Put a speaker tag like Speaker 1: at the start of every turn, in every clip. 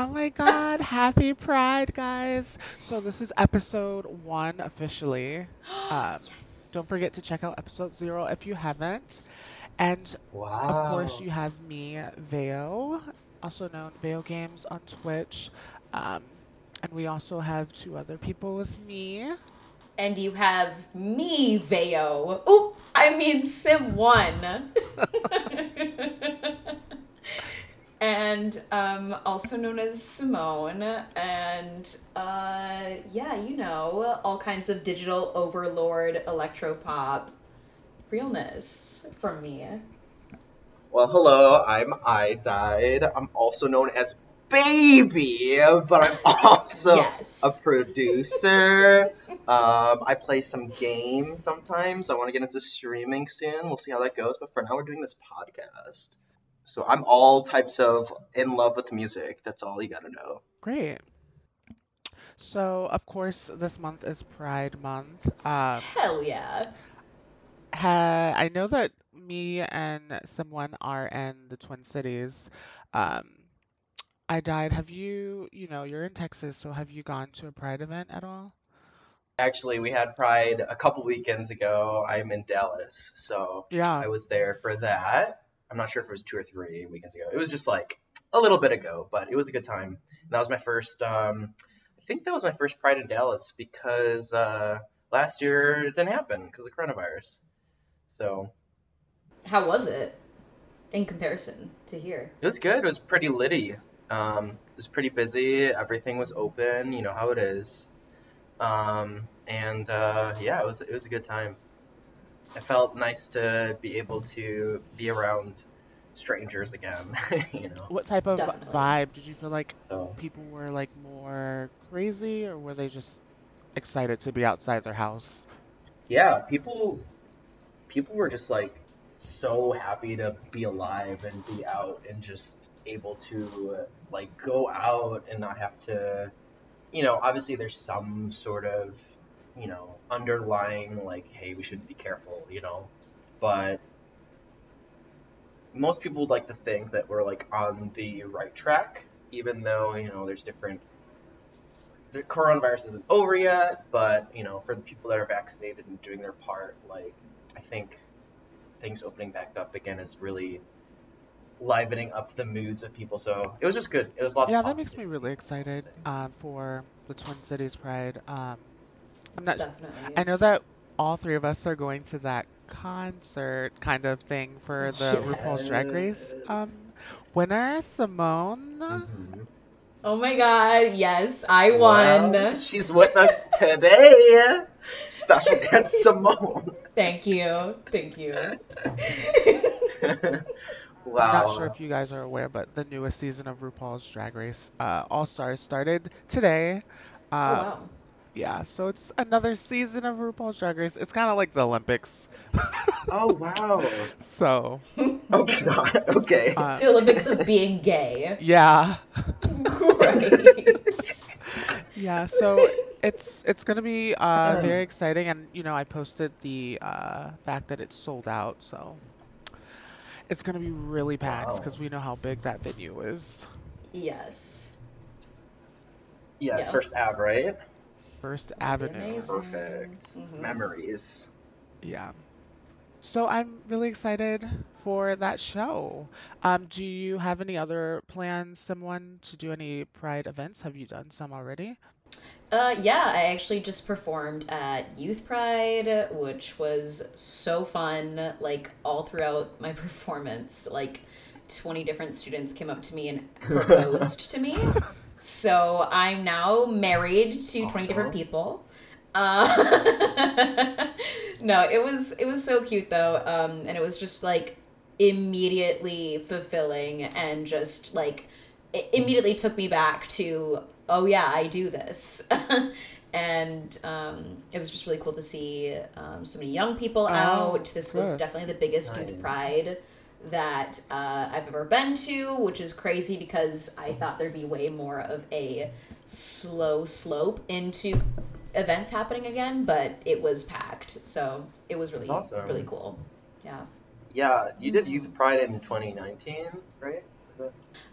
Speaker 1: Oh my god, happy Pride, guys. So, this is episode one officially. Um,
Speaker 2: yes.
Speaker 1: don't forget to check out episode zero if you haven't. And of course, you have me, Veo, also known Veo Games on Twitch. Um, and we also have two other people with me.
Speaker 2: And you have me, Veo. Oh, I mean Sim One. and um, also known as Simone. And uh, yeah, you know, all kinds of digital overlord, electropop realness from me.
Speaker 3: Well, hello, I'm I Died. I'm also known as Baby, but I'm also
Speaker 2: Yes.
Speaker 3: a producer. um, I play some games sometimes. I want to get into streaming soon. We'll see how that goes. But for now, we're doing this podcast. So I'm all types of in love with music. That's all you gotta know.
Speaker 1: Great. So, of course, this month is Pride Month. Um,
Speaker 2: Hell yeah.
Speaker 1: ha I know that me and someone are in the Twin Cities. Um, I died. Have you, you know, you're in Texas, so have you gone to a Pride event at all?
Speaker 3: Actually, we had Pride a couple weekends ago. I'm in Dallas, so
Speaker 1: Yeah.
Speaker 3: I was there for that. I'm not sure if it was two or three weekends ago. It was just like a little bit ago, but it was a good time. And that was my first. Um, I think that was my first Pride in Dallas because uh, last year it didn't happen because of coronavirus. So
Speaker 2: How was it in comparison to here?
Speaker 3: it was good. It was pretty litty. Um, it was pretty busy. Everything was open. You know how it is. Um, and uh, yeah, it was it was a good time. It felt nice to be able to be around strangers again. you know.
Speaker 1: What type of
Speaker 2: Definitely.
Speaker 1: vibe did you feel like
Speaker 3: So
Speaker 1: people were like more crazy, or were they just excited to be outside their house?
Speaker 3: yeah, people people were just like so happy to be alive and be out and just able to like go out and not have to you know obviously there's some sort of you know underlying like hey we should be careful you know? But most people would like to think that we're like on the right track even though you know there's different the coronavirus isn't over yet but you know for the people that are vaccinated and doing their part like i think things opening back up again is really livening up the moods of people. So it was just good. It was lots
Speaker 1: Yeah, that makes me really excited um, for the Twin Cities Pride. Um, I'm not.
Speaker 2: Definitely.
Speaker 1: I know that all three of us are going to that concert kind of thing for the RuPaul's Drag Race um, winner, Simone.
Speaker 3: Mhm.
Speaker 2: Oh my god, yes, I won.
Speaker 3: Well, she's with us today special guest simone
Speaker 2: Thank you. Thank you.
Speaker 3: wow
Speaker 1: I'm not sure if you guys are aware, but the newest season of RuPaul's Drag Race uh, All Stars started today.
Speaker 2: oh
Speaker 1: Um,
Speaker 2: wow.
Speaker 1: Yeah, so it's another season of RuPaul's Drag Race. It's kind of like the Olympics.
Speaker 3: oh wow
Speaker 1: So,
Speaker 3: oh god okay
Speaker 1: uh,
Speaker 2: The Olympics of being gay.
Speaker 1: yeah.
Speaker 2: Great.
Speaker 1: Yeah, so it's it's gonna be uh, very exciting, and you know I posted the uh, fact that it's sold out, so it's gonna be really packed
Speaker 3: Wow.
Speaker 1: because we know how big that venue is.
Speaker 2: yes.
Speaker 3: yes
Speaker 2: Yeah.
Speaker 3: first ab right
Speaker 1: First Avenue.
Speaker 2: amazing.
Speaker 3: perfect
Speaker 2: Mhm.
Speaker 3: memories
Speaker 1: Yeah. So I'm really excited for that show. Um, do you have any other plans, someone, to do any Pride events? Have you done some already?
Speaker 2: Uh, yeah, I actually just performed at Youth Pride, which was so fun. Like, all throughout my performance, like, 20 different students came up to me and proposed to me. So I'm now married to 20 different people. Uh, no, it was it was so cute though, um, and it was just like immediately fulfilling and just like it immediately took me back to oh yeah I do this, and um, it was just really cool to see um, so many young people
Speaker 1: Oh,
Speaker 2: out. This was
Speaker 1: good.
Speaker 2: definitely the biggest
Speaker 3: Nice.
Speaker 2: youth pride that uh, I've ever been to, which is crazy because I thought there'd be way more of a slow slope into events happening again, but it was packed, so it was really
Speaker 3: awesome.
Speaker 2: really cool. Yeah.
Speaker 3: Yeah, you did Youth Pride in 2019, right? Is that?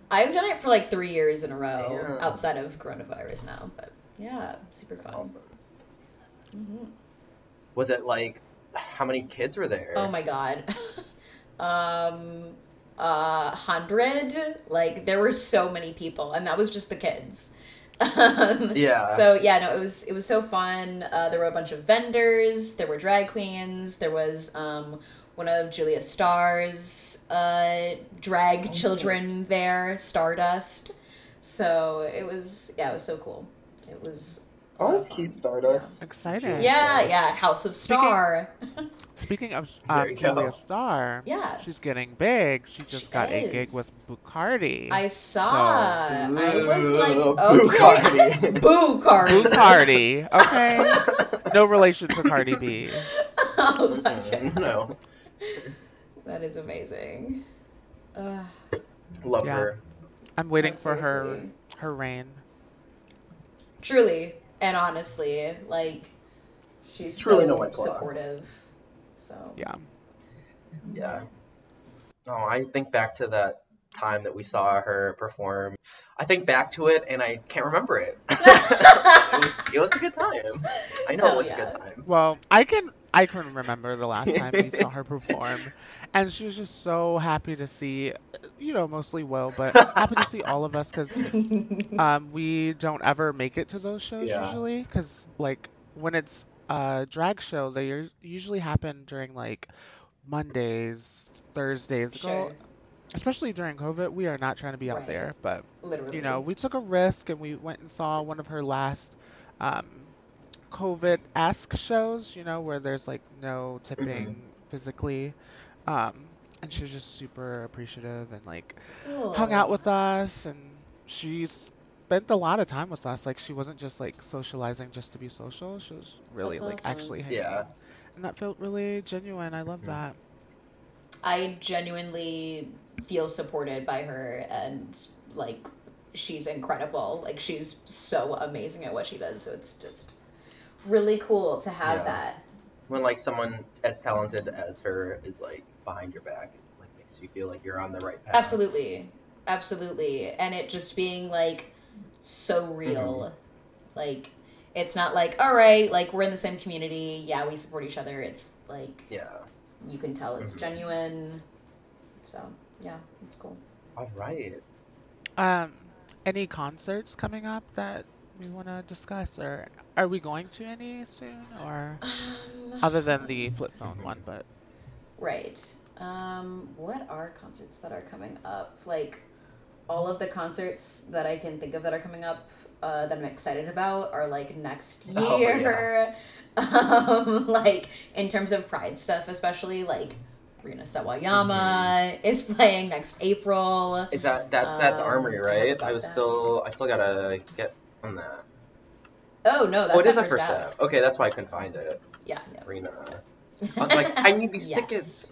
Speaker 2: I've done it for like three years in a row
Speaker 3: Damn.
Speaker 2: outside of coronavirus now, but yeah, super fun.
Speaker 3: Awesome.
Speaker 2: Mhm.
Speaker 3: Was it like how many kids were there?
Speaker 2: Oh my god. um uh hundred like there were so many people and that was just the kids. Um,
Speaker 3: Yeah.
Speaker 2: so yeah no it was it was so fun. Uh, there were a bunch of vendors there were drag queens there was um one of julia starr's uh drag children there stardust. So it was yeah it was so cool. It was
Speaker 3: Oh, that's cute Stardust.
Speaker 1: Exciting.
Speaker 2: yeah yeah house of star.
Speaker 1: Speaking of um,
Speaker 3: you go.
Speaker 1: Julia Starr,
Speaker 2: Yeah.
Speaker 1: she's getting big. She just
Speaker 2: She
Speaker 1: got a gig with Bucardi.
Speaker 2: I saw. I was like,
Speaker 3: Ooh,
Speaker 2: okay,
Speaker 3: Bucardi.
Speaker 1: Bucardi, okay? no relation to Cardi B.
Speaker 2: oh my god,
Speaker 3: Mm, no.
Speaker 2: that is amazing. Uh,
Speaker 3: Love
Speaker 1: Yeah.
Speaker 3: her.
Speaker 1: I'm waiting
Speaker 2: No,
Speaker 1: for her her reign.
Speaker 2: truly and honestly, like she's
Speaker 3: Truly
Speaker 2: so
Speaker 3: no White Claw.
Speaker 2: supportive. So
Speaker 1: Yeah.
Speaker 3: Yeah. Oh, I think back to that time that we saw her perform. I think back to it and I can't remember it. it, was, it was a good time. I know
Speaker 2: Hell
Speaker 3: it was
Speaker 2: yeah.
Speaker 3: a good time.
Speaker 1: Well, I can I can remember the last time we saw her perform, and she was just so happy to see, you know, mostly Will, but happy to see all of us because um, we don't ever make it to those shows
Speaker 3: Yeah.
Speaker 1: usually because like when it's a drag show, they usually happen during like Mondays, Thursdays. Go,
Speaker 2: sure,
Speaker 1: especially during COVID, we are not trying to be out there, but
Speaker 2: literally.
Speaker 1: you know, we took a risk and we went and saw one of her last um, COVID esque shows, you know, where there's like no tipping physically. Um, and she was just super appreciative and like hung out with us and she spent a lot of time with us. Like she wasn't just like socializing just to be social. She was really
Speaker 2: That's
Speaker 1: like
Speaker 2: awesome.
Speaker 1: actually hanging.
Speaker 3: Yeah.
Speaker 1: And that felt really genuine. I love
Speaker 3: Mhm.
Speaker 1: that.
Speaker 2: I genuinely feel supported by her and like she's incredible. Like she's so amazing at what she does. So it's just really cool to have
Speaker 3: Yeah.
Speaker 2: that.
Speaker 3: When like someone as talented as her is like behind your back, it like makes you feel like you're on the right path.
Speaker 2: Absolutely. Absolutely. And it just being like so real. Like it's not like, all right, like we're in the same community, yeah, we support each other. It's like
Speaker 3: Yeah.
Speaker 2: you can tell it's
Speaker 3: Mhm.
Speaker 2: genuine. So yeah, it's cool.
Speaker 3: All right.
Speaker 1: Um, any concerts coming up that we want to discuss, or are we going to any soon, or
Speaker 2: Um,
Speaker 1: other than the flip phone one? But
Speaker 2: Right. Um, what are concerts that are coming up? Like all of the concerts that I can think of that are coming up uh, that I'm excited about are like next
Speaker 3: Oh,
Speaker 2: year. um, like in terms of Pride stuff, especially like Rina Sawayama is playing next April.
Speaker 3: Is that that's at the
Speaker 2: Um,
Speaker 3: Armory, right?
Speaker 2: to
Speaker 3: I was
Speaker 2: that.
Speaker 3: still I still gotta get on that.
Speaker 2: Oh no, that's
Speaker 3: oh, it is
Speaker 2: at
Speaker 3: at
Speaker 2: first
Speaker 3: step. Okay, that's why I couldn't find it.
Speaker 2: Yeah. yeah.
Speaker 3: Arena. I was like, I need these
Speaker 2: Yes.
Speaker 3: tickets.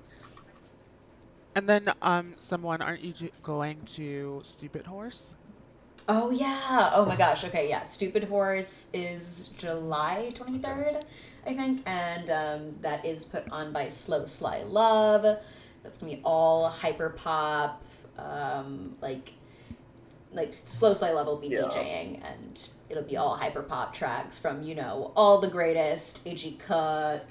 Speaker 1: And then um, someone, aren't you going to Stupid Horse?
Speaker 2: Oh yeah. Oh my gosh. Okay, yeah. Stupid Horse is July 23rd, I think, and um, that is put on by Slow Sly Love. That's going to be all hyper pop um, like like Slow Sly Love will be
Speaker 3: Yeah.
Speaker 2: DJing and it'll be all hyper pop tracks from, you know, all the greatest, A.G. Cook,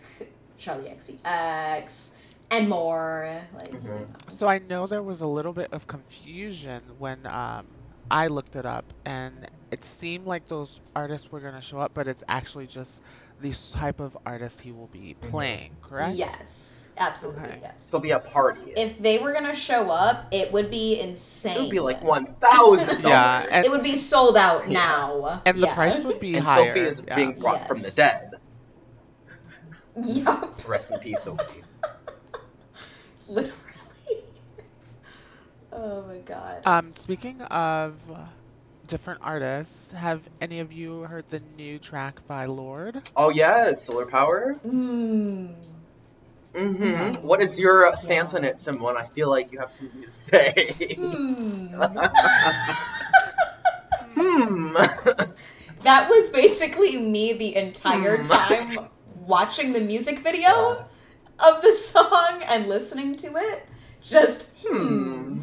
Speaker 2: Charlie XCX, and more. Like, you
Speaker 3: Mhm.
Speaker 2: know.
Speaker 1: So I know there was a little bit of confusion when um, I looked it up, and it seemed like those artists were going to show up, but it's actually just the type of artist he will be playing, correct?
Speaker 2: Yes, absolutely,
Speaker 1: Okay.
Speaker 2: yes.
Speaker 3: There'll be a party.
Speaker 2: if they were gonna show up, it would be insane.
Speaker 3: it would be like one thousand.
Speaker 1: Yeah, and,
Speaker 2: It would be sold out
Speaker 3: Yeah.
Speaker 2: now.
Speaker 1: and the
Speaker 2: yeah.
Speaker 1: price would be
Speaker 3: And
Speaker 1: higher.
Speaker 3: Sophie is
Speaker 1: yeah.
Speaker 3: being brought from the dead.
Speaker 2: Yep.
Speaker 3: Rest in peace, Sophie.
Speaker 2: Literally. oh my god.
Speaker 1: Um, speaking of different artists, have any of you heard the new track by Lord?
Speaker 3: Oh yes, solar power.
Speaker 2: Mm.
Speaker 3: Mm-hmm. What is your stance
Speaker 2: Yeah.
Speaker 3: on it, Simone? I feel like you have something to say.
Speaker 2: Hmm.
Speaker 3: hmm.
Speaker 2: that was basically me the entire
Speaker 3: Hmm.
Speaker 2: time watching the music video of the song and listening to it. Just hmm.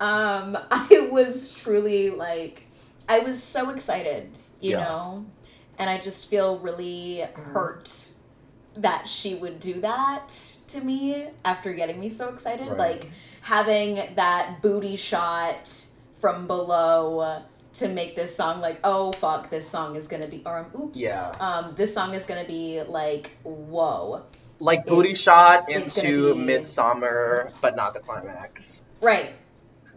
Speaker 2: Um, I was truly like, I was so excited, you
Speaker 3: Yeah.
Speaker 2: know, and I just feel really hurt that she would do that to me after getting me so excited.
Speaker 3: Right.
Speaker 2: Like having that booty shot from below to make this song like, oh fuck, this song is gonna be, or um, oops,
Speaker 3: Yeah.
Speaker 2: um, this song is gonna be like, whoa.
Speaker 3: Like booty
Speaker 2: It's-
Speaker 3: shot
Speaker 2: it's
Speaker 3: into
Speaker 2: be-
Speaker 3: Midsummer, but not the climax.
Speaker 2: Right.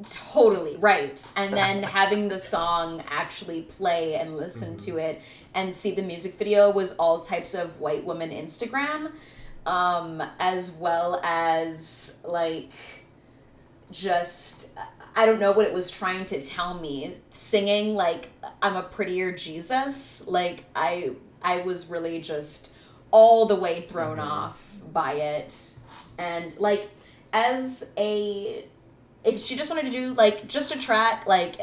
Speaker 2: Totally, right. And then having the song actually play and listen to it and see the music video was all types of white woman Instagram, um, as well as like just I don't know what it was trying to tell me. Singing like I'm a prettier Jesus. Like I I was really just all the way thrown mm-hmm. off by it. And like as a if she just wanted to do like just a track like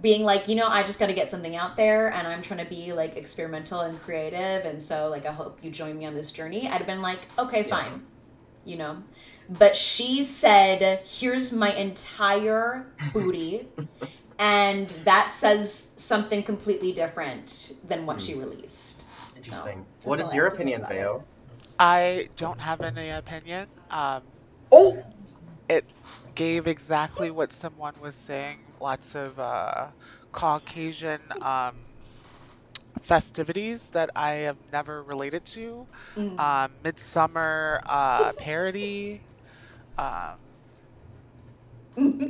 Speaker 2: being like you know i just got to get something out there and i'm trying to be like experimental and creative and so like i hope you join me on this journey i'd have been like okay
Speaker 3: Yeah.
Speaker 2: fine you know but she said here's my entire booty and that says something completely different than what she hmm. released
Speaker 3: Interesting.
Speaker 2: that's
Speaker 3: what
Speaker 2: all
Speaker 3: is
Speaker 2: I
Speaker 3: your
Speaker 2: have to say
Speaker 3: opinion,
Speaker 2: about it.
Speaker 3: Veo?
Speaker 1: I don't have any opinion. Um,
Speaker 3: Oh,
Speaker 1: it gave exactly what someone was saying. Lots of uh, Caucasian um, festivities that I have never related to.
Speaker 2: Mm.
Speaker 1: Um, Midsummer uh, parody. Um,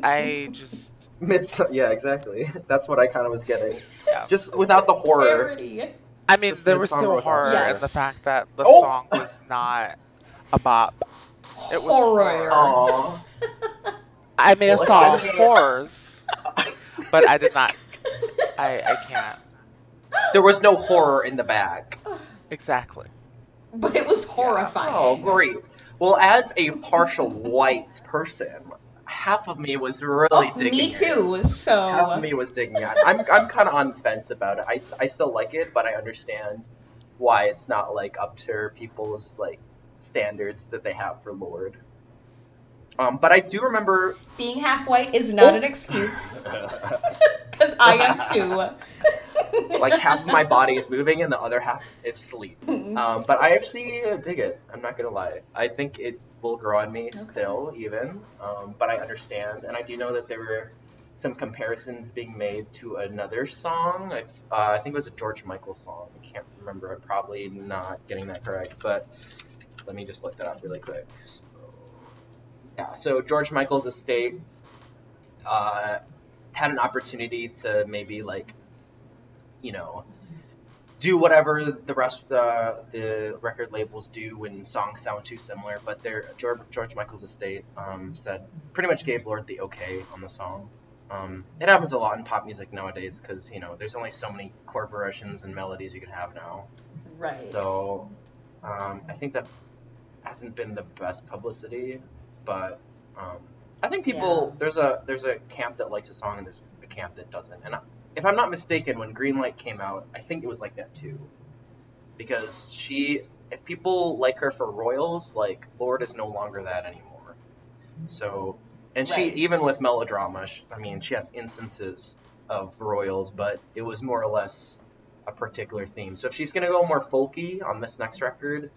Speaker 1: I just
Speaker 3: Mids. Yeah, exactly. That's what I kind of was getting.
Speaker 1: yeah.
Speaker 3: Just without the horror.
Speaker 2: Parody.
Speaker 1: I mean,
Speaker 3: just
Speaker 1: there was
Speaker 3: Midsummer
Speaker 1: still
Speaker 3: without-
Speaker 1: horror in the fact that the
Speaker 3: Oh!
Speaker 1: song was not a bop. It was
Speaker 2: horror
Speaker 3: Aww.
Speaker 1: I may have
Speaker 3: Well,
Speaker 1: saw horrors, but I did not. I I can't
Speaker 3: There was no horror in the bag.
Speaker 1: exactly.
Speaker 2: but it was oh, horrifying
Speaker 3: Oh, great. Well, as a partial white person, half of me was really
Speaker 2: Oh,
Speaker 3: digging
Speaker 2: me
Speaker 3: it.
Speaker 2: too.
Speaker 3: Half
Speaker 2: So
Speaker 3: of me was digging it. I'm, I'm kind of on the fence about it. I, I still like it, but I understand why it's not like up to people's like standards that they have for Lord. Um, but I do remember.
Speaker 2: being half white is not
Speaker 3: Oh.
Speaker 2: an excuse because I am too.
Speaker 3: like half of my body is moving and the other half is sleep. Um, but I actually dig it. I'm not gonna lie. I think it will grow on me still, even. Um, but I understand, and I do know that there were some comparisons being made to another song. I, uh, I think it was a George Michael song. I can't remember. I'm probably not getting that correct, but let me just look that up really quick. So, yeah. So George Michael's estate uh, had an opportunity to maybe like, you know, do whatever the rest of the, the record labels do when songs sound too similar, but their George, George Michael's estate um, said pretty much gave Lord the okay on the song. Um, it happens a lot in pop music nowadays because you know there's only so many chord progressions and melodies you can have now.
Speaker 2: right.
Speaker 3: So um, I think that's hasn't been the best publicity, but um, I think people
Speaker 2: Yeah.
Speaker 3: there's a there's a camp that likes a song and there's a camp that doesn't. And if I'm not mistaken, when Greenlight came out, I think it was like that too, because she if people like her for Royals, like Lord is no longer that anymore. So and she even with melodrama, sh I mean, she had instances of Royals, but it was more or less a particular theme. So if she's gonna go more folky on this next record,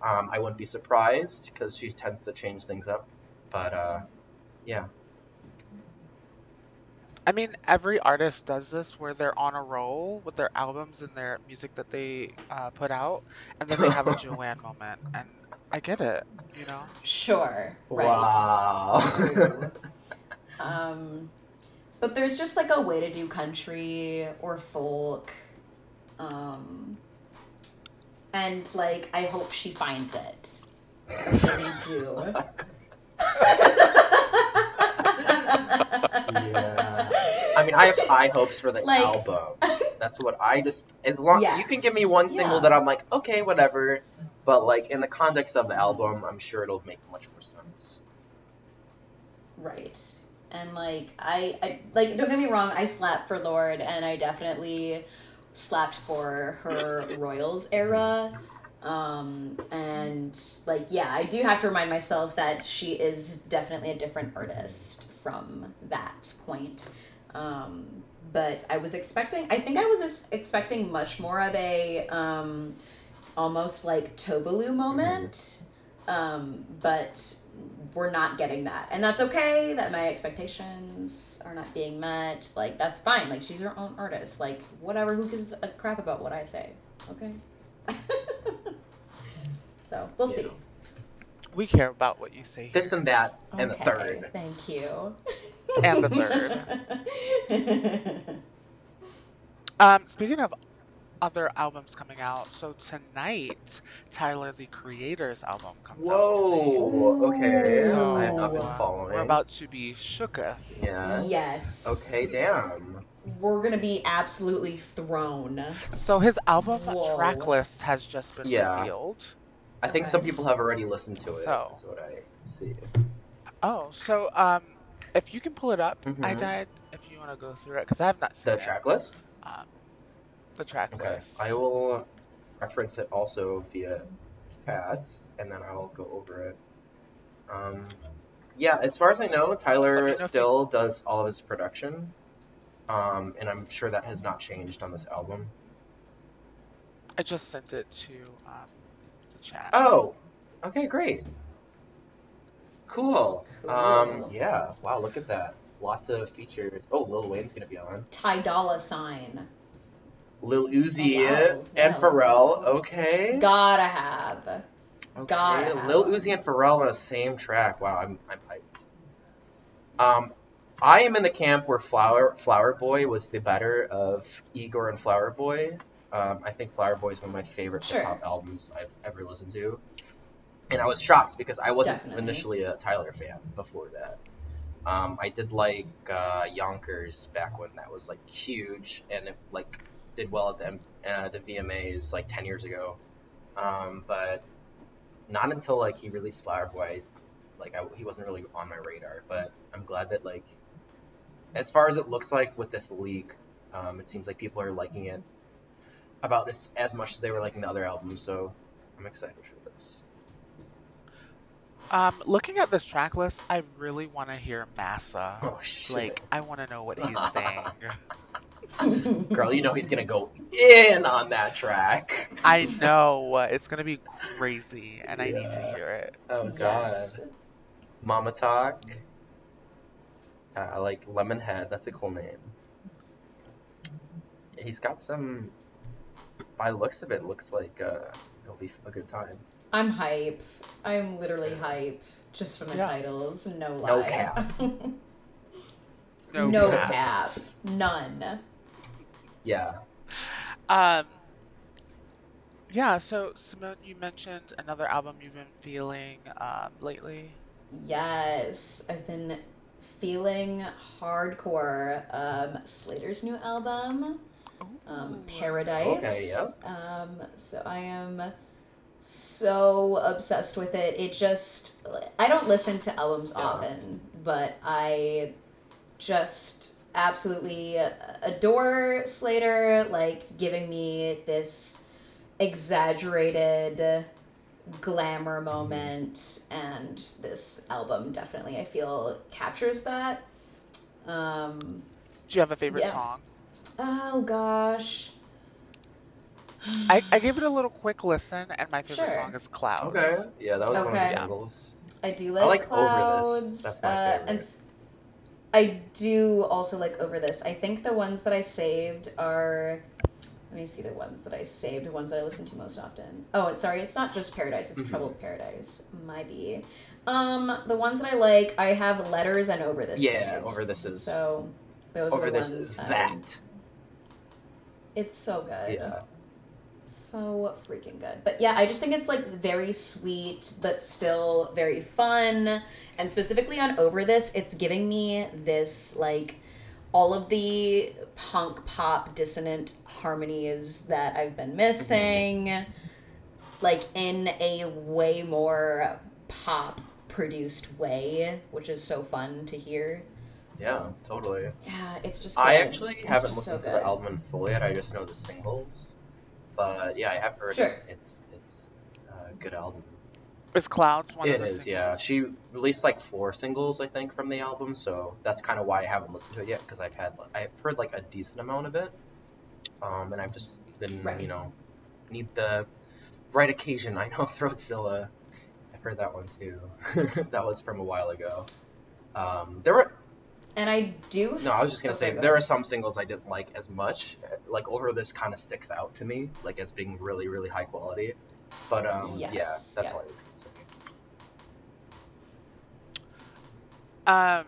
Speaker 3: um, I wouldn't be surprised because she tends to change things up. But uh, yeah,
Speaker 1: I mean, every artist does this where they're on a roll with their albums and their music that they uh, put out, and then they have a Joanne moment, and I get it, you know.
Speaker 2: Sure. Right.
Speaker 3: wow.
Speaker 2: Um, but there's just like a way to do country or folk. Um, and like, I hope she finds it. I really do.
Speaker 3: yeah. I mean, I have high hopes for the
Speaker 2: Like-
Speaker 3: album. That's what I just as long you can give me one single
Speaker 2: Yeah.
Speaker 3: that I'm like, okay, whatever. But like in the context of the album, I'm sure it'll make much more sense.
Speaker 2: Right. And like I, I like don't get me wrong, I slapped for Lord and I definitely slapped for her Royals era. Um and like yeah, I do have to remind myself that she is definitely a different artist from that point. Um, but I was expecting, I think I was expecting much more of a um, almost like Tovalu moment. Um, but we're not getting that. And that's okay that my expectations are not being met. Like, that's fine. Like, she's her own artist. Like, whatever. Who gives a crap about what I say? Okay. so, we'll see.
Speaker 3: Yeah.
Speaker 1: We care about what you say.
Speaker 3: This and that, and the
Speaker 2: Okay,
Speaker 3: third.
Speaker 2: Thank you.
Speaker 1: And the
Speaker 2: third.
Speaker 1: Um, speaking of other albums coming out, so tonight Tyler the Creator's album comes out.
Speaker 3: Whoa. Okay.
Speaker 1: So,
Speaker 3: I have not been following.
Speaker 1: We're about to be shooketh.
Speaker 3: Yeah.
Speaker 2: yes.
Speaker 3: Okay. Damn.
Speaker 2: We're gonna be absolutely thrown.
Speaker 1: So his album
Speaker 2: Whoa.
Speaker 1: track list has just been
Speaker 3: Yeah.
Speaker 1: revealed.
Speaker 3: I think
Speaker 2: Okay.
Speaker 3: some people have already listened to it.
Speaker 1: So.
Speaker 3: That's what I see.
Speaker 1: Oh, so um, if you can pull it up, I
Speaker 3: Mhm.
Speaker 1: died. If you want to go through it, because I have not seen
Speaker 3: The
Speaker 1: it.
Speaker 3: track list.
Speaker 1: Um, the track
Speaker 3: Okay.
Speaker 1: list.
Speaker 3: I will reference it also via chat, and then I'll go over it. Um, yeah, as far as I know, Tyler
Speaker 1: know if you-
Speaker 3: still does all of his production, um, and I'm sure that has not changed on this album.
Speaker 1: I just sent it to um, chat.
Speaker 3: Oh, okay, great, cool. Um, yeah, wow, look at that. Lots of features. Oh, Lil Wayne's gonna be on.
Speaker 2: Ty Dolla Sign.
Speaker 3: Lil Uzi
Speaker 2: Oh, wow.
Speaker 3: and
Speaker 2: Yeah.
Speaker 3: Pharrell. Okay.
Speaker 2: Gotta have.
Speaker 3: Okay,
Speaker 2: Gotta have
Speaker 3: Lil
Speaker 2: them.
Speaker 3: Uzi and Pharrell on the same track. Wow, I'm I'm hyped. Um, I am in the camp where Flower Flower Boy was the better of Igor and Flower Boy. Um, I think Flower Boy is one of my favorite
Speaker 2: Sure.
Speaker 3: hip hop albums I've ever listened to, and I was shocked because I wasn't
Speaker 2: Definitely.
Speaker 3: initially a Tyler fan before that. Um, I did like uh, Yonkers back when that was like huge and it like did well at the M- uh, the VMAs like ten years ago. Um, but not until like he released Flower Boy, like I, he wasn't really on my radar. But I'm glad that like, as far as it looks like with this leak, um, it seems like people are liking it about this as much as they were liking the other albums. So I'm excited for this.
Speaker 1: Um, looking at this track list, I really want to hear Massa.
Speaker 3: Oh shit!
Speaker 1: Like, I want to know what he's saying.
Speaker 3: Girl, you know he's gonna go in on that track.
Speaker 1: I know it's gonna be crazy, and I need to hear it.
Speaker 3: Oh god.
Speaker 2: Yes.
Speaker 3: Mama Talk. Uh, I like Lemonhead. That's a cool name. He's got some. By the looks of it, looks like uh, it'll be a good time.
Speaker 2: I'm hype. I'm literally hype just from the
Speaker 1: Yeah.
Speaker 2: titles. No lie.
Speaker 3: No cap.
Speaker 1: No,
Speaker 2: No
Speaker 1: cap.
Speaker 2: cap. None.
Speaker 3: Yeah.
Speaker 1: Um. Yeah. So Simone, you mentioned another album you've been feeling um, lately.
Speaker 2: Yes, I've been feeling hardcore. Um, Slater's new album, um, Paradise.
Speaker 3: Okay,
Speaker 2: Um, so I am so obsessed with it. It just I don't listen to albums
Speaker 3: Yeah.
Speaker 2: often, but I just absolutely adore Slater. Like giving me this exaggerated glamour moment and this album definitely i feel captures that um
Speaker 1: Do you have a favorite
Speaker 2: Yeah.
Speaker 1: song?
Speaker 2: Oh gosh
Speaker 1: I, I gave it a little quick listen, and my favorite
Speaker 2: Sure.
Speaker 1: song is Clouds.
Speaker 3: Okay. Yeah, that was one of the singles.
Speaker 2: I do like,
Speaker 3: I
Speaker 2: like,
Speaker 3: like Over This.
Speaker 2: clouds.
Speaker 3: That's my
Speaker 2: uh,
Speaker 3: favorite.
Speaker 2: and s- I do also like over this. I think the ones that I saved are. Let me see the ones that I saved. The ones that I listen to most often. Oh, it's sorry. It's not just Paradise. It's
Speaker 3: Mhm.
Speaker 2: Troubled Paradise. My B. Um, the ones that I like, I have letters and over this.
Speaker 3: Yeah,
Speaker 2: saved.
Speaker 3: over this is.
Speaker 2: So those
Speaker 3: over
Speaker 2: are the
Speaker 3: this
Speaker 2: ones.
Speaker 3: is
Speaker 2: um,
Speaker 3: that.
Speaker 2: It's so good.
Speaker 3: Yeah.
Speaker 2: So freaking good. But yeah, I just think it's like very sweet, but still very fun. And specifically on Over This, it's giving me this like all of the punk pop dissonant harmonies that I've been mm-hmm. missing, like in a way more pop produced way, which is so fun to hear.
Speaker 3: Yeah, totally.
Speaker 2: Yeah, it's just. Good.
Speaker 3: I actually
Speaker 2: It's
Speaker 3: haven't
Speaker 2: just
Speaker 3: listened
Speaker 2: so
Speaker 3: to the album in full yet. I just know the singles. But yeah, I have heard
Speaker 2: Sure.
Speaker 3: it. It's it's a good album.
Speaker 1: Is Clouds one
Speaker 3: It
Speaker 1: of the
Speaker 3: is, yeah. She released like four singles, I think, from the album, so that's kind of why I haven't listened to it yet because I've had I've heard like a decent amount of it, um, and I've just been
Speaker 2: Right.
Speaker 3: you know need the right occasion. I know Throatzilla, I've heard that one too. that was from a while ago. Um, there were
Speaker 2: And I do.
Speaker 3: no, I was just gonna
Speaker 2: Oh,
Speaker 3: say
Speaker 2: go
Speaker 3: there
Speaker 2: ahead.
Speaker 3: are some singles I didn't like as much. Like over this kind of sticks out to me, like as being really really high quality. But um, yeah, that's
Speaker 2: yeah.
Speaker 3: all I was gonna say.
Speaker 1: Um,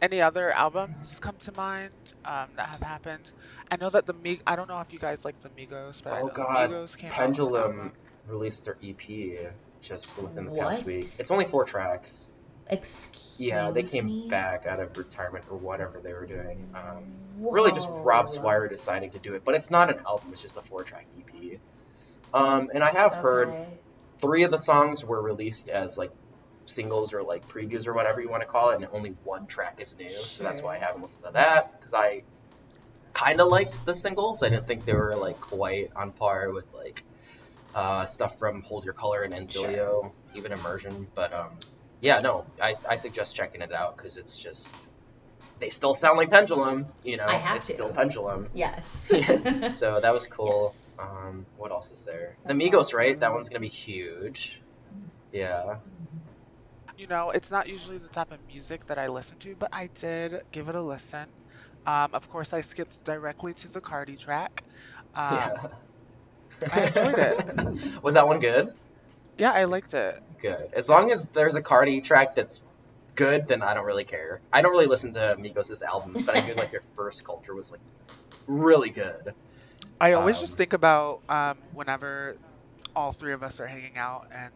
Speaker 1: any other albums come to mind um, that have happened? I know that the Mig. I don't know if you guys like the Migos, but I
Speaker 3: Oh
Speaker 1: know
Speaker 3: God,
Speaker 1: the Migos came out with an
Speaker 3: Pendulum
Speaker 1: album.
Speaker 3: released their EP just within the
Speaker 2: What?
Speaker 3: past week. It's only four tracks.
Speaker 2: Excuse
Speaker 3: Yeah, they came
Speaker 2: me?
Speaker 3: back out of retirement or whatever they were doing. Um, really, just Rob. Swire deciding to do it, but it's not an album; it's just a four-track EP. Um, and I have heard three of the songs were released as like singles or like previews or whatever you want to call it, and only one track is new. So that's why I haven't listened to that because I kind of liked the singles. I didn't think they were like quite on par with like uh, stuff from Hold Your Color and Enzilio, even Immersion. But um, yeah, no, I, I suggest checking it out because it's just they still sound like Pendulum. You know,
Speaker 2: I have
Speaker 3: it's
Speaker 2: to.
Speaker 3: still Pendulum.
Speaker 2: Yes.
Speaker 3: So that was cool.
Speaker 2: Yes.
Speaker 3: Um, what else is there?
Speaker 2: That's
Speaker 3: the Migos, right? That one's gonna be huge. Yeah.
Speaker 1: You know, it's not usually the type of music that I listen to, but I did give it a listen. Um, of course, I skipped directly to the Cardi track. Um,
Speaker 3: yeah.
Speaker 1: I enjoyed it.
Speaker 3: was that one good?
Speaker 1: yeah, I liked it.
Speaker 3: Good. As long as there's a Cardi track that's good, then I don't really care. I don't really listen to Migos' albums, but I do like their first culture was like really good.
Speaker 1: I always
Speaker 3: Um,
Speaker 1: just think about um, whenever all three of us are hanging out, and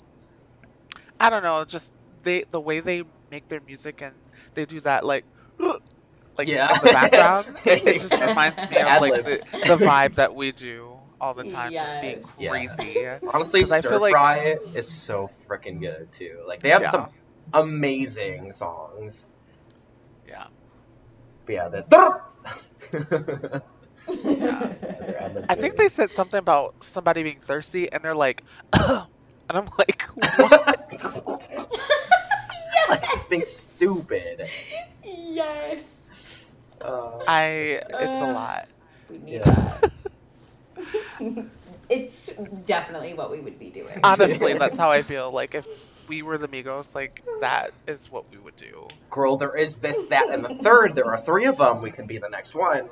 Speaker 1: I don't know, just they the way they make their music and they do that like like
Speaker 3: Yeah.
Speaker 1: in the background. It, it just reminds me of like the, the vibe that we do all the time, just being
Speaker 2: Yes.
Speaker 3: Yeah.
Speaker 1: crazy.
Speaker 3: Honestly,
Speaker 1: 'Cause I feel
Speaker 3: Stir
Speaker 1: like-
Speaker 3: Fry is so freaking good too. Like they have
Speaker 1: Yeah.
Speaker 3: some amazing songs.
Speaker 1: Yeah.
Speaker 3: But yeah, the
Speaker 1: Yeah. I think they said something about somebody being thirsty, and they're like, and I'm like, what?
Speaker 3: like just being stupid.
Speaker 2: yes.
Speaker 3: Uh,
Speaker 1: I, it's a
Speaker 2: Uh,
Speaker 1: lot.
Speaker 2: We need
Speaker 3: Yeah.
Speaker 2: that. it's definitely what we would be doing.
Speaker 1: Honestly, that's how I feel. Like if we were the Migos, like that is what we would do.
Speaker 3: girl, there is this, that, and the third. There are three of them. We can be the next one.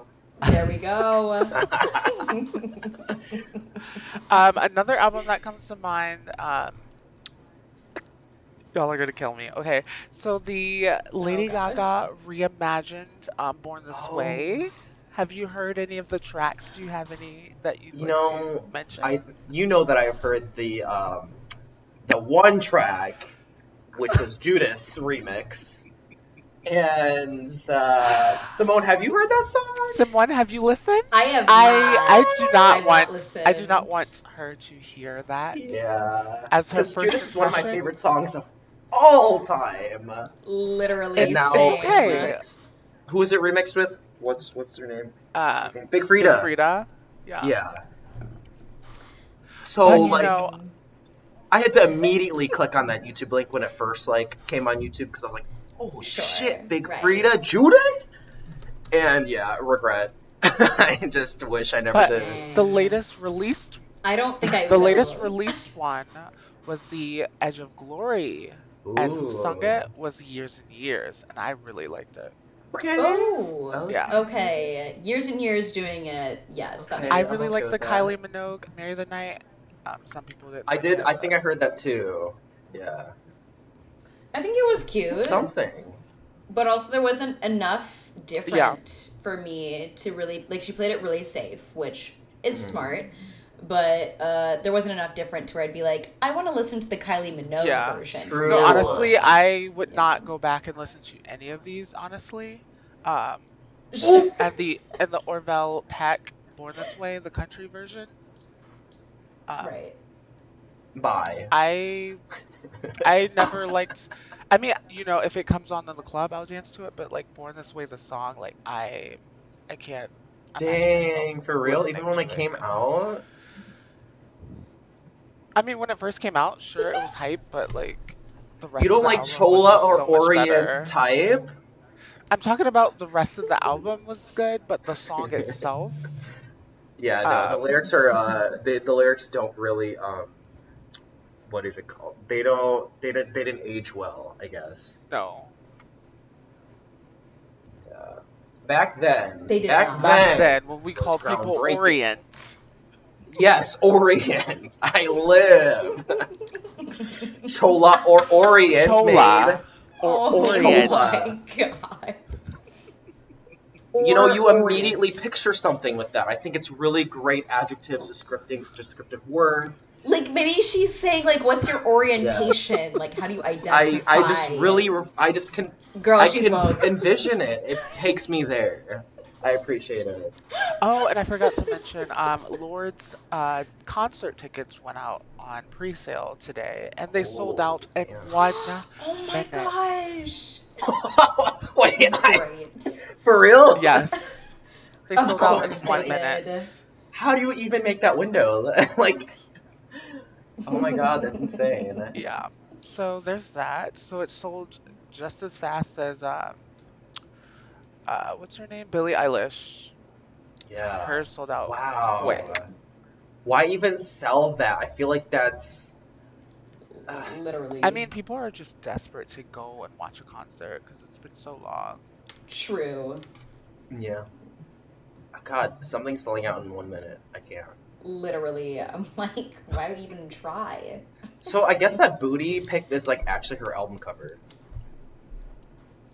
Speaker 2: There we go.
Speaker 1: Um, another album that comes to mind. Um, y'all are gonna kill me. Okay, so the Lady
Speaker 2: gosh.
Speaker 1: Gaga reimagined um, "Born This
Speaker 3: Oh.
Speaker 1: Way." Have you heard any of the tracks? Do you have any that you'd
Speaker 3: You
Speaker 1: like
Speaker 3: know,
Speaker 1: to mention?
Speaker 3: I, you know that I've heard the, um, the one track, which was Judas remix. And uh, Simone, have you heard that song?
Speaker 1: Simone, have you listened?
Speaker 2: I have.
Speaker 1: I
Speaker 2: not.
Speaker 1: I do not
Speaker 2: I've
Speaker 1: want
Speaker 2: listened.
Speaker 1: I do not want her to hear that.
Speaker 3: Yeah.
Speaker 1: As her first
Speaker 3: Judas is one of my favorite songs of all time.
Speaker 2: Literally.
Speaker 3: And now
Speaker 2: same.
Speaker 1: okay.
Speaker 3: remixed. Who is it remixed with? What's what's her name?
Speaker 1: Um,
Speaker 3: Big Frida.
Speaker 1: Frida. Yeah.
Speaker 3: Yeah. So
Speaker 1: But,
Speaker 3: like,
Speaker 1: know-
Speaker 3: I had to immediately click on that YouTube link when it first like came on YouTube because I was like, "Oh
Speaker 2: Sure,
Speaker 3: shit, Big
Speaker 2: right.
Speaker 3: Frida, Judas," and yeah, regret. I just wish I never
Speaker 1: But
Speaker 3: did.
Speaker 1: the latest released
Speaker 2: I don't think I.
Speaker 1: the
Speaker 2: will.
Speaker 1: latest released one was the Edge of Glory. And who sung it was Years and Years, and I really liked it.
Speaker 3: Okay.
Speaker 2: Oh.
Speaker 1: Yeah.
Speaker 2: Okay. Years and years doing it. Yes, that
Speaker 3: Okay.
Speaker 2: makes
Speaker 1: I really
Speaker 3: okay
Speaker 1: liked the
Speaker 3: that.
Speaker 1: Kylie Minogue "Marry the Night." Um, some people did.
Speaker 3: I did. I think I heard that too. Yeah.
Speaker 2: I think it was cute,
Speaker 3: Something.
Speaker 2: but also there wasn't enough different for me to really like. She played it really safe, which is
Speaker 3: Mhm.
Speaker 2: smart. But uh, there wasn't enough different to where I'd be like, I want to listen to the Kylie Minogue
Speaker 1: Yeah.
Speaker 2: version.
Speaker 3: True.
Speaker 1: No, honestly, I would
Speaker 2: Yeah.
Speaker 1: not go back and listen to any of these. Honestly, um, and the and the Orville Peck "Born This Way" the country version. Um,
Speaker 2: right.
Speaker 3: Bye.
Speaker 1: I I never liked. I mean, you know, if it comes on in the club, I'll dance to it. But like "Born This Way" the song, like I I can't. imagine myself
Speaker 3: Dang, for real? Even when it
Speaker 1: to
Speaker 3: came out?
Speaker 1: I mean, when it first came out, sure it was hype, but like the rest.
Speaker 3: You don't
Speaker 1: of the
Speaker 3: like
Speaker 1: album was
Speaker 3: Chola
Speaker 1: just
Speaker 3: or
Speaker 1: so much better.
Speaker 3: Orient's type?
Speaker 1: I'm talking about the rest of the album was good, but the song itself.
Speaker 3: Yeah, no,
Speaker 1: Uh,
Speaker 3: the lyrics are uh, the the lyrics don't really um, what is it called? They don't they didn't they didn't age well, I guess.
Speaker 1: No.
Speaker 3: Yeah. Back then,
Speaker 2: They did
Speaker 3: back
Speaker 2: not.
Speaker 1: Back
Speaker 3: then,
Speaker 1: then, when we
Speaker 3: was
Speaker 1: called people. Orient.
Speaker 3: Yes, Orient. I live. Chola or Orient
Speaker 1: Chola.
Speaker 3: made.
Speaker 1: Oh, or
Speaker 2: oh
Speaker 1: Orient.
Speaker 2: my god.
Speaker 3: You know,
Speaker 2: Or
Speaker 3: you immediately picture something with that. I think it's really great adjectives, descriptive, descriptive words.
Speaker 2: like maybe she's saying like, "What's your orientation? Like, how do you identify?"
Speaker 3: I just really, I just can,
Speaker 2: girl,
Speaker 3: I
Speaker 2: she's
Speaker 3: can
Speaker 2: woke.
Speaker 3: envision it. It takes me there. I appreciate it.
Speaker 1: Oh, and I forgot to mention, um, Lord's uh, concert tickets went out on pre-sale today, and they sold
Speaker 3: Oh,
Speaker 1: out in
Speaker 3: damn.
Speaker 1: one.
Speaker 2: Oh my
Speaker 1: minute.
Speaker 2: gosh!
Speaker 3: Wait, I, for real?
Speaker 1: Yes, they
Speaker 2: Of
Speaker 1: sold out in one
Speaker 2: they
Speaker 1: minute.
Speaker 2: did.
Speaker 3: How do you even make that window? like, oh my god, that's insane.
Speaker 1: Yeah. So there's that. So it sold just as fast as um, uh, what's her name? Billie Eilish.
Speaker 3: Yeah.
Speaker 1: Hers sold out.
Speaker 3: Wow.
Speaker 1: quick.
Speaker 3: Why even sell that? I feel like that's. uh,
Speaker 2: Literally.
Speaker 1: I mean, people are just desperate to go and watch a concert because it's been so long.
Speaker 2: true.
Speaker 3: yeah. God, something's selling out in one minute. I can't.
Speaker 2: Literally, I'm like, why would you even try?
Speaker 3: So I guess that booty pick is like actually her album cover.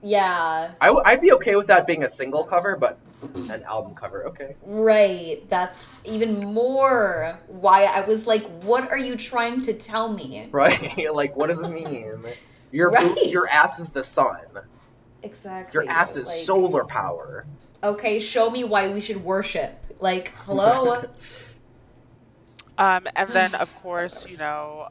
Speaker 2: Yeah,
Speaker 3: I w- I'd be okay with that being a single cover, but an album cover, okay.
Speaker 2: right. That's even more why I was like, what are you trying to tell me?
Speaker 3: Right? like, what does it mean? Your
Speaker 2: Right.
Speaker 3: your ass is the sun.
Speaker 2: Exactly.
Speaker 3: Your ass is
Speaker 2: Like,
Speaker 3: solar power.
Speaker 2: Okay, show me why we should worship. Like, hello?
Speaker 1: Um, and then of course, you know,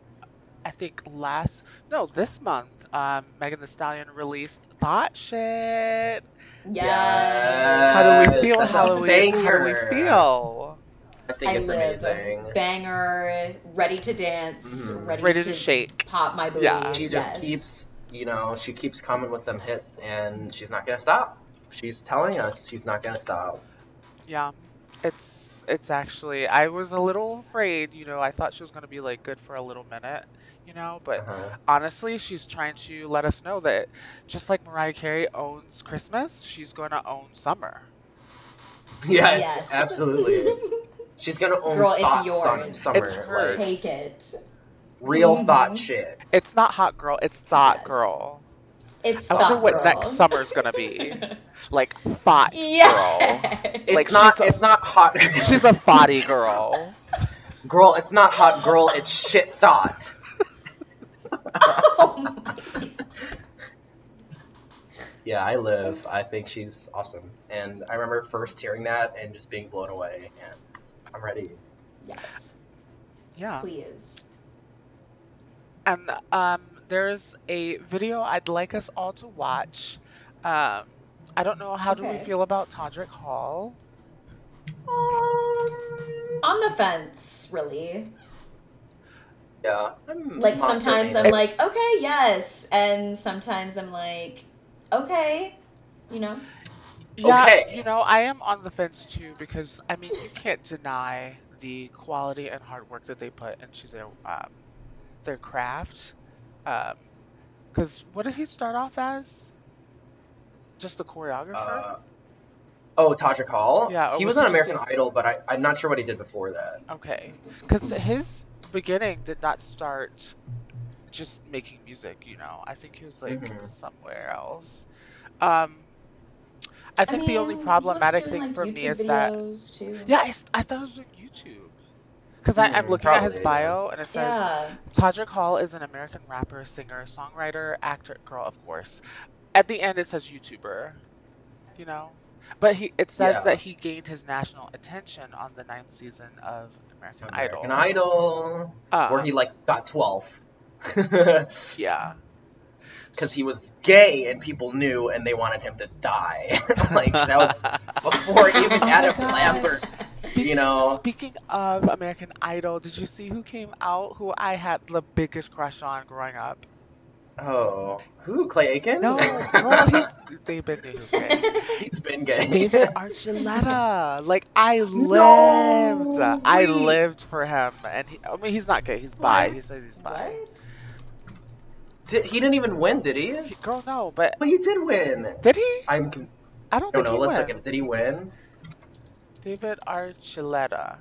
Speaker 1: I think last no this month, um, Megan Thee Stallion released Thought Shit.
Speaker 2: yes.
Speaker 1: How do we feel?
Speaker 3: that's
Speaker 1: How do we how do we feel?
Speaker 3: I think
Speaker 2: I
Speaker 3: it's
Speaker 2: live.
Speaker 3: amazing.
Speaker 2: Banger, ready to dance,
Speaker 3: Mhm.
Speaker 2: ready,
Speaker 1: Ready
Speaker 2: to,
Speaker 1: to shake.
Speaker 2: pop my booty.
Speaker 1: Yeah.
Speaker 3: She just
Speaker 2: yes.
Speaker 3: keeps, you know, she keeps coming with them hits, and she's not gonna stop. She's telling us she's not gonna stop.
Speaker 1: Yeah, it's it's actually I was a little afraid. You know, I thought she was gonna be like good for a little minute. You know, but
Speaker 3: Uh-huh.
Speaker 1: honestly, she's trying to let us know that just like Mariah Carey owns Christmas, she's gonna own summer.
Speaker 3: Yes,
Speaker 2: Yes.
Speaker 3: absolutely. She's gonna own
Speaker 2: Girl, it's
Speaker 3: thought
Speaker 2: yours.
Speaker 3: Sum-
Speaker 2: It's
Speaker 3: summer,
Speaker 1: hers.
Speaker 3: like
Speaker 2: Take it.
Speaker 3: real
Speaker 2: Mhm.
Speaker 3: thought shit.
Speaker 1: It's not hot girl, it's thought
Speaker 2: Yes.
Speaker 1: girl.
Speaker 2: It's
Speaker 1: I wonder
Speaker 2: thought
Speaker 1: what
Speaker 2: girl.
Speaker 1: next summer's gonna be. Like thought girl.
Speaker 2: yeah.
Speaker 3: It's
Speaker 1: Like,
Speaker 3: not.
Speaker 1: she's a-
Speaker 3: it's not hot.
Speaker 1: She's a thoughty girl.
Speaker 3: girl. It's not hot girl. It's shit thought.
Speaker 2: Oh my
Speaker 3: Yeah, I live. I think she's awesome, and I remember first hearing that and just being blown away. And I'm ready.
Speaker 2: Yes.
Speaker 1: Yeah.
Speaker 2: Please.
Speaker 1: And um, there's a video I'd like us all to watch. Um, I don't know how do we feel about Todrick Hall.
Speaker 2: On the fence, really.
Speaker 3: Yeah. I'm
Speaker 2: Like
Speaker 3: monster
Speaker 2: sometimes I'm like, okay, yes, and sometimes I'm like, okay, you know.
Speaker 1: Yeah,
Speaker 3: Okay.
Speaker 1: you know, I am on the fence too because I mean you can't deny the quality and hard work that they put into their um, their craft. Because what did he start off as? Just a choreographer.
Speaker 3: Uh, oh, Todrick Hall.
Speaker 1: Yeah,
Speaker 3: he
Speaker 1: was
Speaker 3: was on American Idol, but I, I'm not sure what he did before that.
Speaker 1: Okay, because his beginning did not start just making music. You know, I think he was like
Speaker 3: Mhm.
Speaker 1: somewhere else. Um, I think the only
Speaker 2: mean, he was
Speaker 1: problematic
Speaker 2: doing,
Speaker 1: thing
Speaker 2: like,
Speaker 1: for me is that
Speaker 2: too.
Speaker 1: yeah, I, I thought it was on YouTube. Because I'm
Speaker 3: Mhm,
Speaker 1: looking at his bio and it says
Speaker 2: Yeah.
Speaker 1: Todrick Hall is an American rapper, singer, songwriter, actor, girl, of course. At the end, it says YouTuber. You know, but he it says
Speaker 3: Yeah.
Speaker 1: that he gained his national attention on the ninth season of American,
Speaker 3: American
Speaker 1: Idol.
Speaker 3: Idol,
Speaker 1: Uh,
Speaker 3: where he like got 12.
Speaker 1: yeah.
Speaker 3: Because he was gay and people knew and they wanted him to die. like that was before even
Speaker 1: Oh my
Speaker 3: Adam. Lambert
Speaker 1: Speaking,
Speaker 3: You know.
Speaker 1: speaking of American Idol, did you see who came out who I had the biggest crush on growing up?
Speaker 3: Oh, who? Clay Aiken?
Speaker 1: No, girl, he's David knew who's gay.
Speaker 3: he's been gay.
Speaker 1: David Archuleta. Like I lived,
Speaker 3: No
Speaker 1: I
Speaker 3: way.
Speaker 1: lived for him, and he, I mean he's not gay. He's bi.
Speaker 2: What?
Speaker 1: He says he's bi.
Speaker 2: What?
Speaker 3: Did, he didn't even win, did he?
Speaker 1: He, girl, no, but
Speaker 3: Well, he did win.
Speaker 1: did he?
Speaker 3: I'm.
Speaker 1: I don't
Speaker 3: No,
Speaker 1: think
Speaker 3: no.
Speaker 1: he
Speaker 3: Let's
Speaker 1: won.
Speaker 3: look at it. Did he win?
Speaker 1: David Archuleta.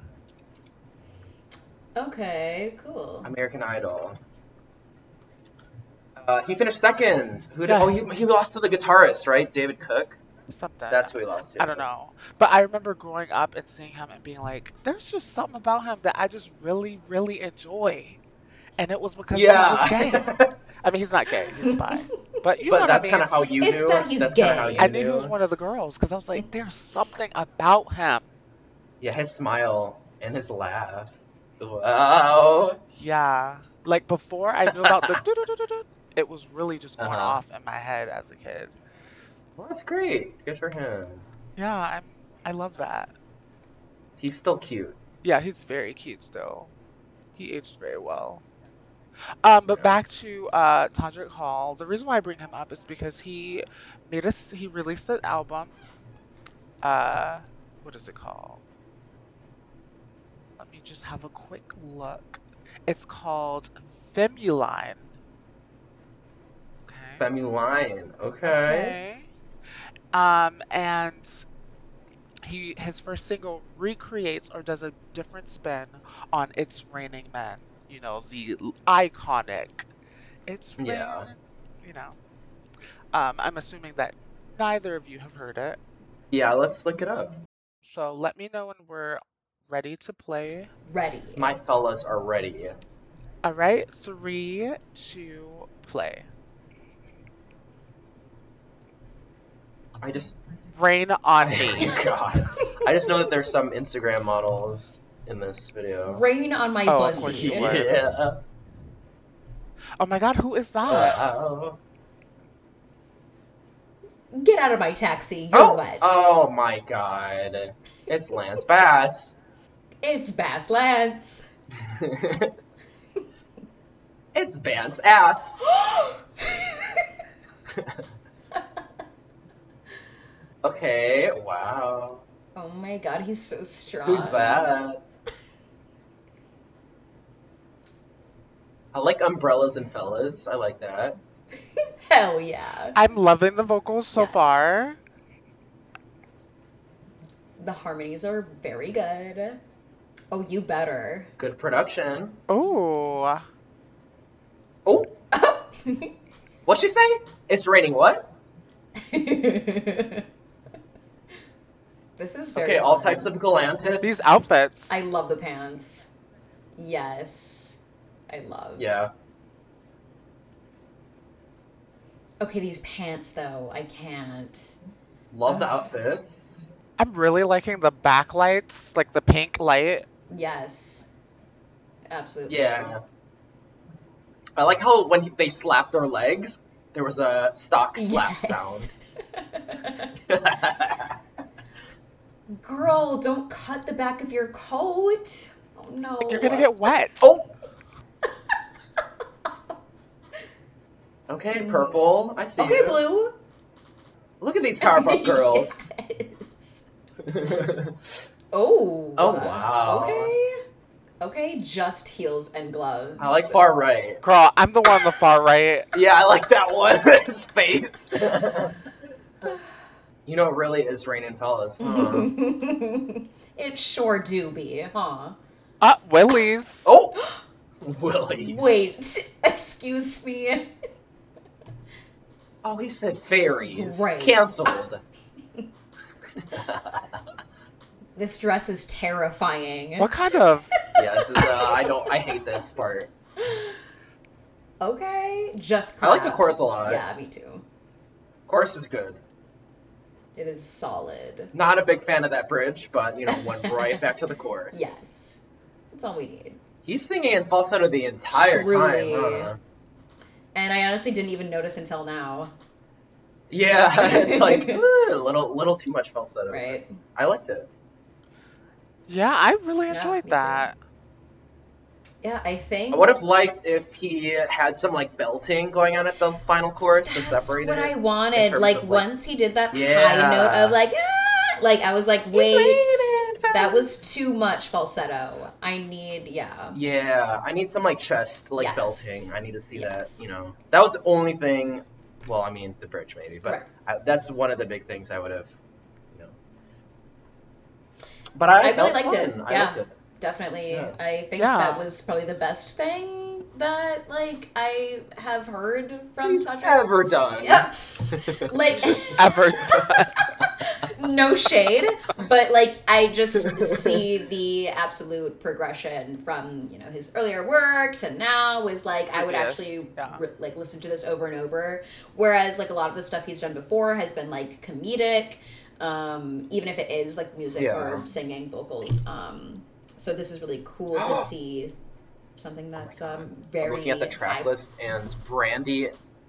Speaker 2: Okay, cool.
Speaker 3: American Idol. Uh, he finished second. Who did?
Speaker 1: Yeah.
Speaker 3: Oh, he, he lost to the guitarist, right? David Cook.
Speaker 1: Something.
Speaker 3: That's who he lost to.
Speaker 1: I don't know. But I remember growing up and seeing him and being like, there's just something about him that I just really, really enjoy. And it was because he was gay. I mean, he's not gay, he's bi. But you know
Speaker 3: but
Speaker 1: what
Speaker 3: that's
Speaker 1: I mean?
Speaker 3: kind of how you
Speaker 2: It's
Speaker 3: knew.
Speaker 2: that he's
Speaker 3: that's kinda how
Speaker 2: gay.
Speaker 3: you
Speaker 1: I knew he was one of the girls because I was like, there's something about him.
Speaker 3: Yeah, his smile and his laugh. Wow.
Speaker 1: Yeah. Like before I knew about the it was really just going
Speaker 3: Uh-huh.
Speaker 1: off in my head as a kid.
Speaker 3: Well, that's great. Good for him.
Speaker 1: Yeah, I'm I love that.
Speaker 3: He's still cute.
Speaker 1: Yeah, he's very cute still. He aged very well. Um, but
Speaker 3: Yeah.
Speaker 1: back to uh, Todrick Hall. The reason why I bring him up is because he made us. He released an album. Uh, what is it called? Let me just have a quick look. It's called Femuline. Okay.
Speaker 3: Femuline. Okay.
Speaker 1: Okay. Um, and he his first single recreates or does a different spin on "It's Raining Men." You know, the iconic "It's Raining."
Speaker 3: Yeah.
Speaker 1: You know. Um, I'm assuming that neither of you have heard it,
Speaker 3: Yeah, let's look it up.
Speaker 1: so let me know when we're ready to play.
Speaker 2: Ready.
Speaker 3: My fellas are ready.
Speaker 1: All right, three, two, play.
Speaker 3: I just.
Speaker 1: Rain on
Speaker 3: Oh
Speaker 1: me.
Speaker 3: my god. I just know that there's some Instagram models in this video.
Speaker 2: Rain on my
Speaker 1: Oh, of course
Speaker 2: pussy.
Speaker 1: you.
Speaker 3: Yeah.
Speaker 1: Oh my God, who is that?
Speaker 3: Wow.
Speaker 2: Get out of my taxi. You're
Speaker 3: Oh,
Speaker 2: wet.
Speaker 3: oh my god. It's Lance Bass.
Speaker 2: It's Bass Lance.
Speaker 3: it's Vance Ass. okay, wow.
Speaker 2: oh my god, he's so strong.
Speaker 3: Who's that? I like umbrellas and fellas. I like that.
Speaker 2: Hell yeah.
Speaker 1: I'm loving the vocals so
Speaker 2: Yes.
Speaker 1: far.
Speaker 2: The harmonies are very good. Oh, you better.
Speaker 3: Good production.
Speaker 1: Oh,
Speaker 3: Oh, what'd she say? It's raining what?
Speaker 2: this is very
Speaker 3: Okay, all types of Galantis.
Speaker 1: these outfits.
Speaker 2: I love the pants. Yes. I love.
Speaker 3: Yeah.
Speaker 2: Okay, these pants though, I can't.
Speaker 3: Love the outfits.
Speaker 1: I'm really liking the backlights, like the pink light.
Speaker 2: Yes. Absolutely.
Speaker 3: Yeah. I like how when they slapped their legs, there was a stock slap
Speaker 2: Yes.
Speaker 3: sound.
Speaker 2: Girl, don't cut the back of your coat. Oh no.
Speaker 1: You're gonna get wet.
Speaker 3: oh. Okay, purple. I see
Speaker 2: Okay,
Speaker 3: you.
Speaker 2: blue.
Speaker 3: Look at these Powerpuff Girls.
Speaker 2: Yes. Oh.
Speaker 3: Oh,
Speaker 2: uh,
Speaker 3: wow.
Speaker 2: Okay. Okay, just heels and gloves.
Speaker 3: I like far right.
Speaker 1: Girl, I'm the one on the far right.
Speaker 3: Yeah, I like that one. His face. You know, it really is raining fellas. Huh?
Speaker 2: it sure do be, huh?
Speaker 1: Uh, Willie's.
Speaker 3: oh, Willie.
Speaker 2: Wait, excuse me.
Speaker 3: Oh, he said fairies.
Speaker 2: Right.
Speaker 3: Cancelled.
Speaker 2: This dress is terrifying.
Speaker 1: What kind of?
Speaker 3: yeah, this is. Uh, I don't. I hate this part.
Speaker 2: Okay, just
Speaker 3: I like the chorus a lot.
Speaker 2: Yeah, me too.
Speaker 3: Chorus is good.
Speaker 2: It is solid.
Speaker 3: Not a big fan of that bridge, but you know, went right back to the chorus.
Speaker 2: Yes, that's all we need.
Speaker 3: He's singing in falsetto the entire
Speaker 2: Truly.
Speaker 3: time. Huh?
Speaker 2: And I honestly didn't even notice until now.
Speaker 3: Yeah, it's like a little, little too much falsetto.
Speaker 2: Right?
Speaker 3: I liked it.
Speaker 1: Yeah, I really
Speaker 2: Yeah,
Speaker 1: enjoyed
Speaker 2: me too. Yeah, I think
Speaker 3: I would have liked if he had some like belting going on at the final chorus to separate that's
Speaker 2: what
Speaker 3: it.
Speaker 2: I wanted. Like
Speaker 3: of, like-
Speaker 2: once he did that high
Speaker 3: Yeah.
Speaker 2: note of like, ah! like I was like, wait, that was too much falsetto. I need, yeah.
Speaker 3: Yeah, I need some like chest like
Speaker 2: Yes.
Speaker 3: belting. I need to see
Speaker 2: Yes.
Speaker 3: that. You know, that was the only thing. Well, I mean the bridge maybe, but
Speaker 2: Right.
Speaker 3: I, that's one of the big things I would have. You know. But I,
Speaker 2: I really liked it,
Speaker 3: fun. I liked it.
Speaker 2: Definitely.
Speaker 3: Yeah.
Speaker 2: I think
Speaker 1: Yeah.
Speaker 2: that was probably the best thing that like I have heard from
Speaker 3: He's
Speaker 2: Todrick.
Speaker 3: ever done.
Speaker 2: Yep. Like
Speaker 1: Ever.
Speaker 2: no shade, but like I just see the absolute progression from you know his earlier work to now is like I would
Speaker 1: Yes,
Speaker 2: actually
Speaker 1: yeah.
Speaker 2: re- like listen to this over and over. Whereas like a lot of the stuff he's done before has been like comedic, um, even if it is like music
Speaker 3: Yeah.
Speaker 2: or singing vocals. Um, so this is really cool to see something that's um,
Speaker 3: I'm
Speaker 2: very
Speaker 3: looking at the track
Speaker 2: high-
Speaker 3: list and Brandy.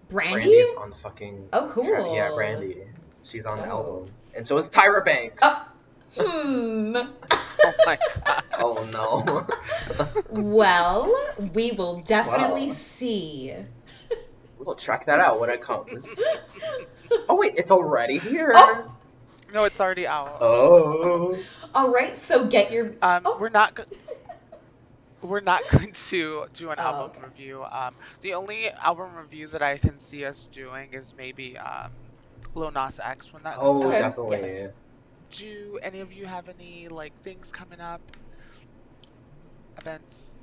Speaker 2: Brandy.
Speaker 3: Brandy's on the fucking.
Speaker 2: Oh, cool.
Speaker 3: track. Yeah, Brandy. She's on the album, and so is Tyra Banks.
Speaker 2: Oh. Hmm.
Speaker 1: oh my god.
Speaker 3: Oh no.
Speaker 2: Well, we will definitely
Speaker 3: Wow.
Speaker 2: see.
Speaker 3: we'll check that out when it comes. Oh wait, it's already here.
Speaker 2: Oh.
Speaker 1: No, it's already out.
Speaker 3: Oh.
Speaker 2: All right, so get your.
Speaker 1: Um,
Speaker 2: Oh.
Speaker 1: we're not. Go- we're not going to do an
Speaker 2: Oh,
Speaker 1: album
Speaker 2: okay.
Speaker 1: review. Um, the only album reviews that I can see us doing is maybe um, Lil Nas X when that.
Speaker 3: Oh,
Speaker 1: comes
Speaker 2: Okay,
Speaker 1: out.
Speaker 3: definitely.
Speaker 2: yes.
Speaker 1: Do any of you have any like things coming up? Events,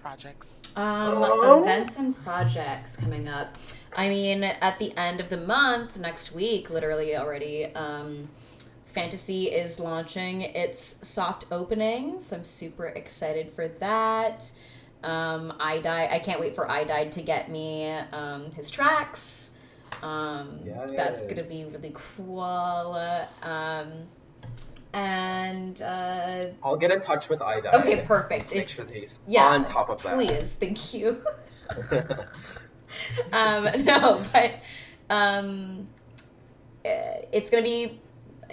Speaker 1: projects.
Speaker 2: Um,
Speaker 3: Oh.
Speaker 2: events and projects coming up. I mean, at the end of the month, next week, literally already, um, Fantasy is launching its soft opening, so I'm super excited for that. Um, I die. I can't wait for I died to get me um, his tracks. Um, that's gonna be really cool. Um, and uh,
Speaker 3: I'll get in touch with IDA.
Speaker 2: Okay, perfect.
Speaker 3: Make
Speaker 2: If-
Speaker 3: sure
Speaker 2: yeah,
Speaker 3: on top of that.
Speaker 2: please, thank you. um, no, but um, eh, it's gonna be.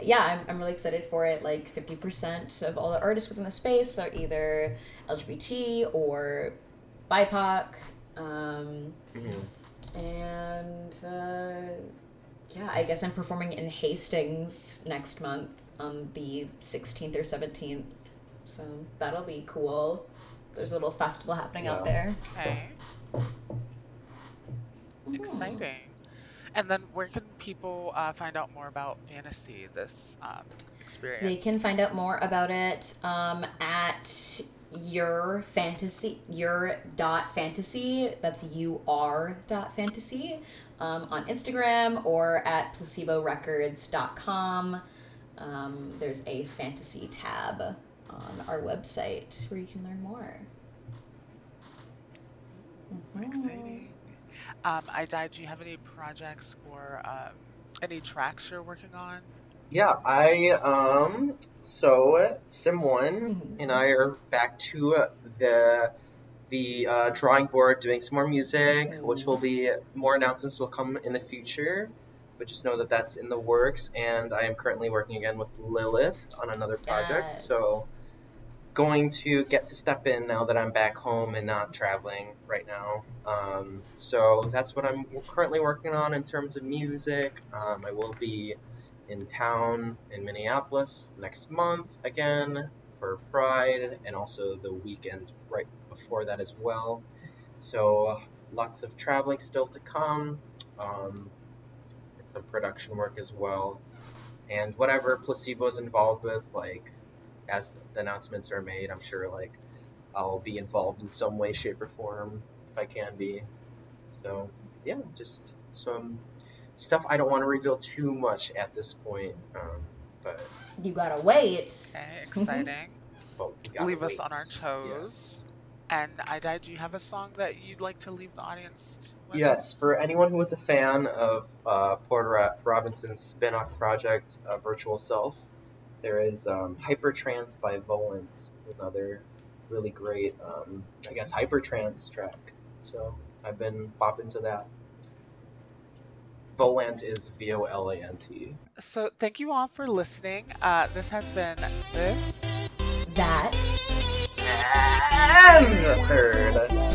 Speaker 2: Yeah, I'm, I'm really excited for it. Like 50% of all the artists within the space are either LGBT or BIPOC. Um,
Speaker 3: Mhm.
Speaker 2: and uh, yeah, I guess I'm performing in Hastings next month on the 16th or 17th. So that'll be cool. There's a little festival happening out there.
Speaker 1: Okay,
Speaker 2: Ooh.
Speaker 1: exciting. And then, where can people uh, find out more about Fantasy? This um, experience.
Speaker 2: They can find out more about it um, at your fantasy your dot fantasy that's you are dot fantasy um, on instagram or at placeborecords.com um, there's a fantasy tab on our website where you can learn more Mhm.
Speaker 1: Exciting. Um, I died. Do you have any projects or um, any tracks you're working on?
Speaker 3: Yeah, I um so Sim One
Speaker 2: Mhm.
Speaker 3: and I are back to the the uh, drawing board doing some more music, which will be more announcements will come in the future. But just know that that's in the works, and I am currently working again with Lilith on another project.
Speaker 2: Yes.
Speaker 3: So going to get to step in now that I'm back home and not traveling right now. Um, so that's what I'm currently working on in terms of music. Um, I will be in town in Minneapolis next month again for Pride and also the weekend right before that as well. So lots of traveling still to come. Um, some production work as well. And whatever placebo is involved with, like as the announcements are made, I'm sure like I'll be involved in some way, shape, or form if I can be. So yeah, just some stuff I don't want to reveal too much at this point. Um, but
Speaker 2: you gotta wait
Speaker 1: Okay, exciting.
Speaker 3: well, we gotta
Speaker 1: Leave us on our toes. And I died. Do you have a song that you'd like to leave the audience with?
Speaker 3: Yes, for anyone who was a fan of uh, Porter Robinson's spin-off project, uh, Virtual Self, there is um, Hypertrance by Volant. is another really great, um, I guess, hypertrance track. So I've been bopping to that. Volant is V-O-L-A-N-T.
Speaker 1: So thank you all for listening. Uh, this has been this
Speaker 2: that.
Speaker 3: And the third.